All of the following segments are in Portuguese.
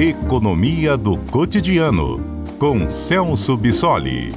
Economia do Cotidiano, com Celso Bissoli.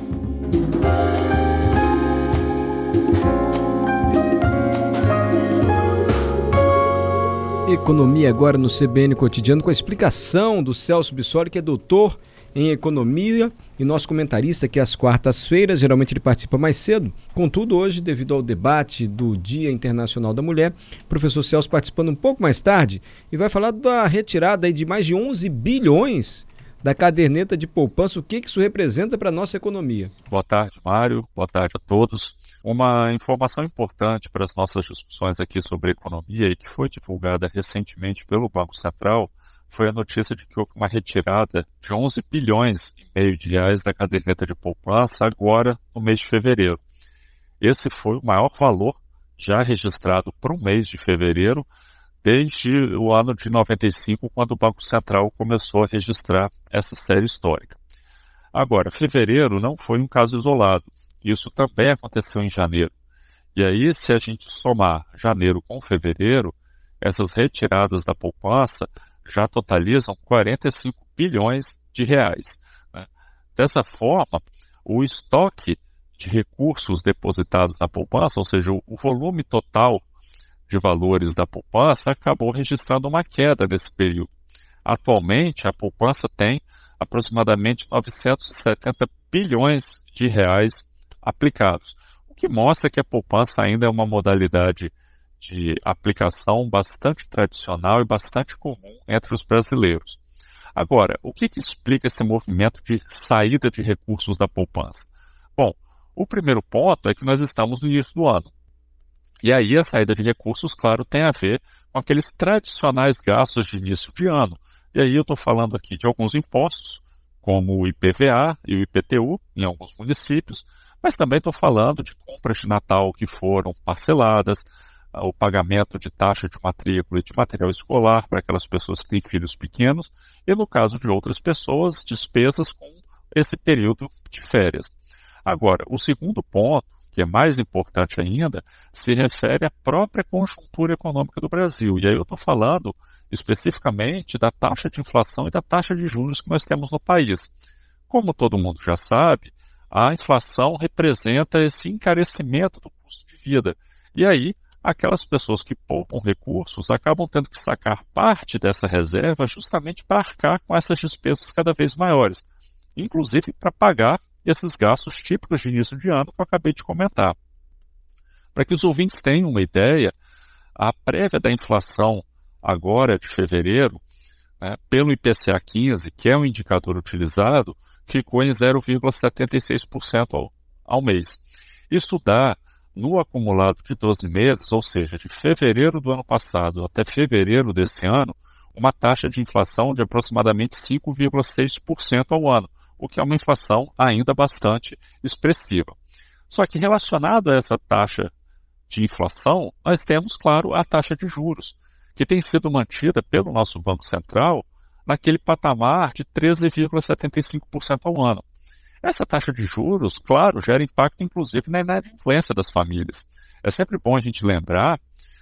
Economia agora no CBN Cotidiano com a explicação do Celso Bissoli, que é doutor em economia e nosso comentarista que às quartas-feiras, geralmente ele participa mais cedo. Contudo, hoje, devido ao debate do Dia Internacional da Mulher, o professor Celso participando um pouco mais tarde e vai falar da retirada de mais de 11 bilhões da caderneta de poupança, o que isso representa para a nossa economia. Boa tarde, Mário. Boa tarde a todos. Uma informação importante para as nossas discussões aqui sobre economia e que foi divulgada recentemente pelo Banco Central foi a notícia de que houve uma retirada de 11 bilhões e meio de reais da caderneta de poupança agora no mês de fevereiro. Esse foi o maior valor já registrado para o mês de fevereiro desde o ano de 95, quando o Banco Central começou a registrar essa série histórica. Agora, fevereiro não foi um caso isolado. Isso também aconteceu em janeiro. E aí, se a gente somar janeiro com fevereiro, essas retiradas da poupança já totalizam 45 bilhões de reais. Né? Dessa forma, o estoque de recursos depositados na poupança, ou seja, o volume total de valores da poupança, acabou registrando uma queda nesse período. Atualmente, a poupança tem aproximadamente 970 bilhões de reais aplicados, o que mostra que a poupança ainda é uma modalidade de aplicação bastante tradicional e bastante comum entre os brasileiros. Agora, o que, que explica esse movimento de saída de recursos da poupança? Bom, o primeiro ponto é que nós estamos no início do ano. E aí a saída de recursos, claro, tem a ver com aqueles tradicionais gastos de início de ano. E aí eu estou falando aqui de alguns impostos, como o IPVA e o IPTU em alguns municípios, mas também estou falando de compras de Natal que foram parceladas, o pagamento de taxa de matrícula e de material escolar para aquelas pessoas que têm filhos pequenos, e no caso de outras pessoas, despesas com esse período de férias. Agora, o segundo ponto, que é mais importante ainda, se refere à própria conjuntura econômica do Brasil. E aí eu estou falando especificamente da taxa de inflação e da taxa de juros que nós temos no país. Como todo mundo já sabe, a inflação representa esse encarecimento do custo de vida. E aí, aquelas pessoas que poupam recursos acabam tendo que sacar parte dessa reserva justamente para arcar com essas despesas cada vez maiores, inclusive para pagar esses gastos típicos de início de ano que eu acabei de comentar. Para que os ouvintes tenham uma ideia, a prévia da inflação agora de fevereiro, né, pelo IPCA 15, que é o indicador utilizado, ficou em 0,76% ao, ao mês. Isso dá no acumulado de 12 meses, ou seja, de fevereiro do ano passado até fevereiro desse ano, uma taxa de inflação de aproximadamente 5,6% ao ano, o que é uma inflação ainda bastante expressiva. Só que relacionado a essa taxa de inflação, nós temos, claro, a taxa de juros, que tem sido mantida pelo nosso Banco Central naquele patamar de 13,75% ao ano. Essa taxa de juros, claro, gera impacto inclusive na inadimplência das famílias. É sempre bom a gente lembrar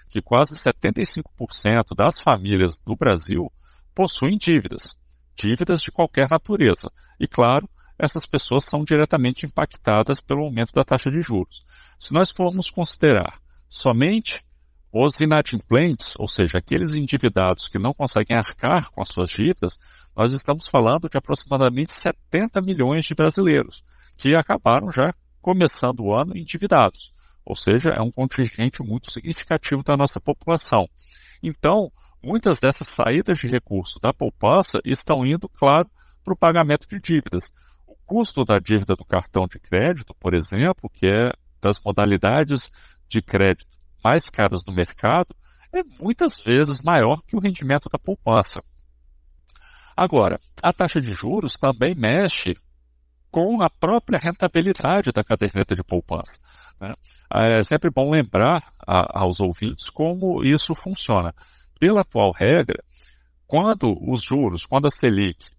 que quase 75% das famílias do Brasil possuem dívidas, dívidas de qualquer natureza. E, claro, essas pessoas são diretamente impactadas pelo aumento da taxa de juros. Se nós formos considerar somente os inadimplentes, ou seja, aqueles endividados que não conseguem arcar com as suas dívidas, nós estamos falando de aproximadamente 70 milhões de brasileiros que acabaram já começando o ano endividados. Ou seja, é um contingente muito significativo da nossa população. Então, muitas dessas saídas de recursos da poupança estão indo, claro, para o pagamento de dívidas. O custo da dívida do cartão de crédito, por exemplo, que é das modalidades de crédito mais caras no mercado, é muitas vezes maior que o rendimento da poupança. Agora, a taxa de juros também mexe com a própria rentabilidade da caderneta de poupança. Né? É sempre bom lembrar a, aos ouvintes como isso funciona. Pela atual regra, quando os juros, quando a Selic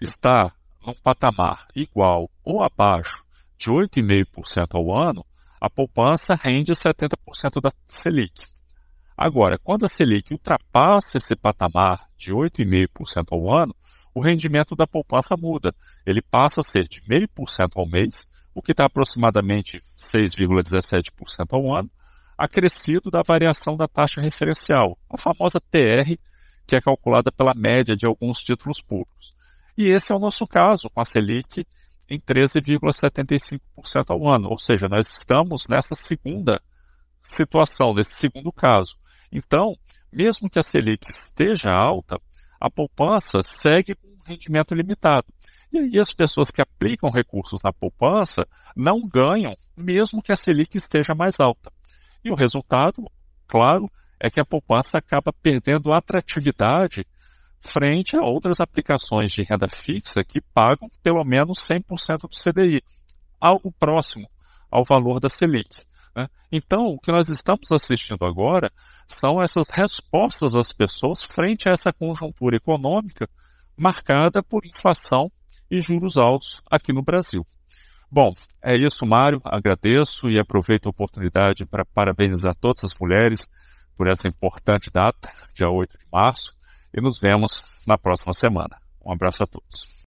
está num patamar igual ou abaixo de 8,5% ao ano, a poupança rende 70% da Selic. Agora, quando a Selic ultrapassa esse patamar de 8,5% ao ano, o rendimento da poupança muda. Ele passa a ser de 0,5% ao mês, o que está aproximadamente 6,17% ao ano, acrescido da variação da taxa referencial, a famosa TR, que é calculada pela média de alguns títulos públicos. E esse é o nosso caso, com a Selic em 13,75% ao ano, ou seja, nós estamos nessa segunda situação, nesse segundo caso. Então, mesmo que a Selic esteja alta, a poupança segue com um rendimento limitado. E aí as pessoas que aplicam recursos na poupança não ganham, mesmo que a Selic esteja mais alta. E o resultado, claro, é que a poupança acaba perdendo atratividade frente a outras aplicações de renda fixa que pagam pelo menos 100% do CDI, algo próximo ao valor da Selic. Né? Então, o que nós estamos assistindo agora são essas respostas das pessoas frente a essa conjuntura econômica marcada por inflação e juros altos aqui no Brasil. Bom, é isso, Mário. Agradeço e aproveito a oportunidade para parabenizar todas as mulheres por essa importante data, dia 8 de março, e nos vemos na próxima semana. Um abraço a todos.